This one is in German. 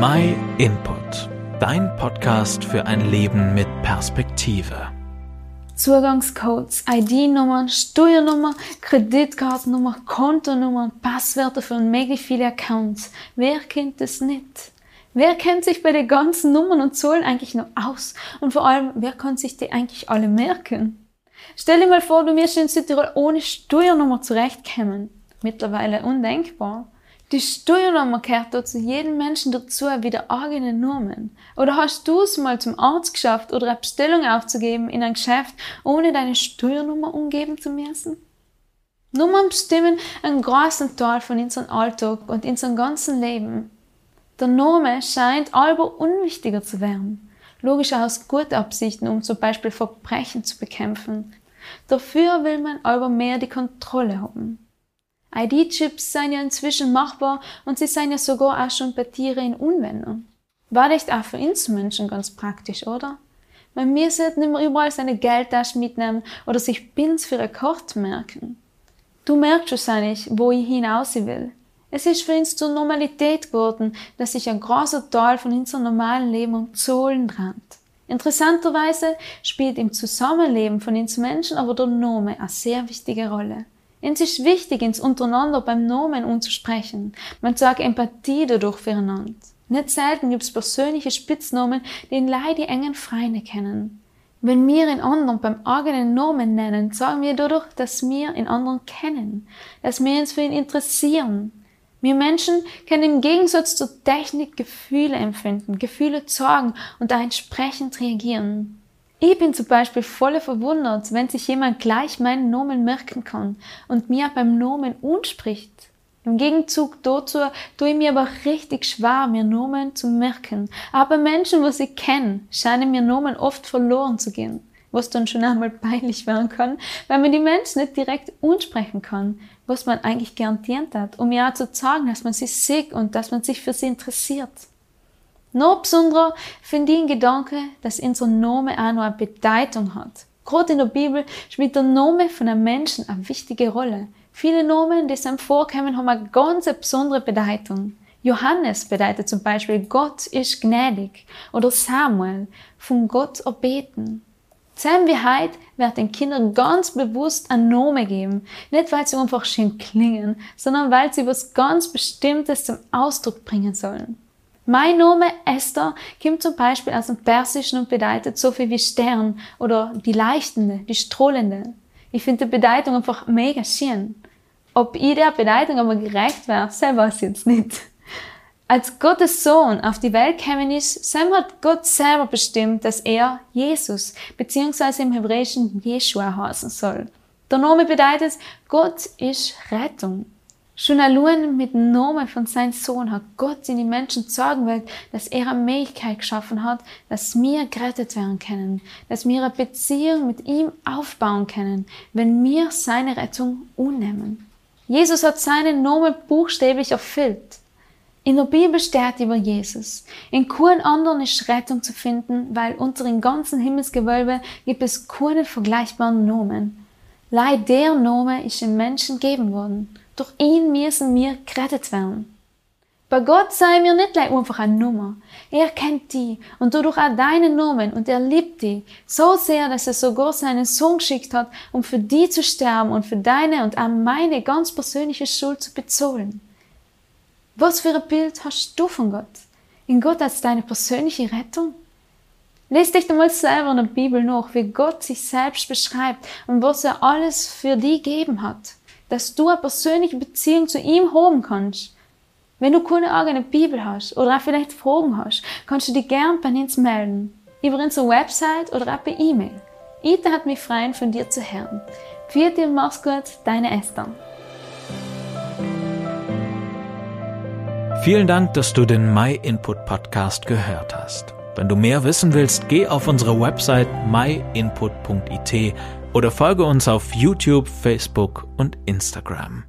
My Input, dein Podcast für ein Leben mit Perspektive. Zugangscodes, ID-Nummern, Steuernummer, Kreditkartennummer, Kontonummern, Passwörter für möglich viele Accounts. Wer kennt das nicht? Wer kennt sich bei den ganzen Nummern und Zahlen eigentlich noch aus? Und vor allem, wer kann sich die eigentlich alle merken? Stell dir mal vor, du wirst in Südtirol ohne Steuernummer zurechtkommen. Mittlerweile undenkbar. Die Steuernummer gehört da zu jedem Menschen dazu wie der eigene Namen. Oder hast du es mal zum Arzt geschafft oder eine Bestellung aufzugeben in ein Geschäft, ohne deine Steuernummer umgeben zu müssen? Nummern bestimmen einen großen Teil von unserem Alltag und unserem ganzen Leben. Der Name scheint aber unwichtiger zu werden. Logisch aus guten Absichten, um zum Beispiel Verbrechen zu bekämpfen. Dafür will man aber mehr die Kontrolle haben. ID-Chips sind ja inzwischen machbar und sie sind ja sogar auch schon bei Tieren in Unwendung. War echt auch für uns Menschen ganz praktisch, oder? Man müsste nicht mehr überall seine Geldtasche mitnehmen oder sich Pins für eine Karte merken. Du merkst wahrscheinlich, wo ich hinaus will. Es ist für uns zur Normalität geworden, dass sich ein großer Teil von unserem normalen Leben um Zahlen dreht. Interessanterweise spielt im Zusammenleben von uns Menschen aber der Name eine sehr wichtige Rolle. Es ist wichtig, ins Untereinander beim Namen umzusprechen. Man zeigt Empathie dadurch füreinander. Nicht selten gibt es persönliche Spitznamen, den Leute die engen Freunde kennen. Wenn wir in anderen beim eigenen Namen nennen, sagen wir dadurch, dass wir in anderen kennen, dass wir uns für ihn interessieren, wir Menschen können im Gegensatz zur Technik Gefühle empfinden, Gefühle zeigen und da entsprechend reagieren. Ich bin zum Beispiel voll verwundert, wenn sich jemand gleich meinen Namen merken kann und mir beim Namen unspricht. Im Gegenzug dazu tue ich mir aber richtig schwer, mir Namen zu merken. Aber Menschen, was ich kenne, scheinen mir Namen oft verloren zu gehen was dann schon einmal peinlich werden kann, weil man die Menschen nicht direkt ansprechen kann, was man eigentlich garantiert hat, um ja zu zeigen, dass man sie sieht und dass man sich für sie interessiert. Noch besonderer finde ich den Gedanke, dass unser Name auch noch eine Bedeutung hat. Gerade in der Bibel spielt der Name von einem Menschen eine wichtige Rolle. Viele Namen, die einem vorkommen, haben eine ganz besondere Bedeutung. Johannes bedeutet zum Beispiel Gott ist gnädig oder Samuel von Gott erbeten. Zusammen wie heute wird den Kindern ganz bewusst ein Name geben. Nicht, weil sie einfach schön klingen, sondern weil sie was ganz Bestimmtes zum Ausdruck bringen sollen. Mein Name Esther kommt zum Beispiel aus dem Persischen und bedeutet so viel wie Stern oder die Leichtende, die Strahlende. Ich finde die Bedeutung einfach mega schön. Ob ich der Bedeutung aber gerecht wäre, selber ich jetzt nicht. Als Gottes Sohn auf die Welt gekommen ist, Sam hat Gott selber bestimmt, dass er Jesus bzw. im Hebräischen Jeshua heißen soll. Der Name bedeutet, Gott ist Rettung. Schon allein mit dem Namen von seinem Sohn hat Gott in die Menschen sagen will, dass er eine Möglichkeit geschaffen hat, dass wir gerettet werden können, dass wir eine Beziehung mit ihm aufbauen können, wenn wir seine Rettung unnehmen. Jesus hat seinen Namen buchstäblich erfüllt. In der Bibel steht über Jesus. In keinem anderen ist Rettung zu finden, weil unter dem ganzen Himmelsgewölbe gibt es keine vergleichbaren Nomen. Leid der Name ist den Menschen gegeben worden. Durch ihn müssen wir gerettet werden. Bei Gott sei wir nicht einfach eine Nummer. Er kennt die und dadurch auch deinen Namen und er liebt die so sehr, dass er sogar seinen Sohn geschickt hat, um für die zu sterben und für deine und auch meine ganz persönliche Schuld zu bezahlen. Was für ein Bild hast du von Gott? In Gott als deine persönliche Rettung? Lies dich einmal selber in der Bibel nach, wie Gott sich selbst beschreibt und was er alles für dich gegeben hat, dass du eine persönliche Beziehung zu ihm haben kannst. Wenn du keine eigene Bibel hast oder auch vielleicht Fragen hast, kannst du dich gern bei uns melden. Über unsere Website oder auch per E-Mail. Ita hat mich freuen, von dir zu hören. Vierte und mach's gut, deine Esther. Vielen Dank, dass du den My Input Podcast gehört hast. Wenn du mehr wissen willst, geh auf unsere Website myinput.it oder folge uns auf YouTube, Facebook und Instagram.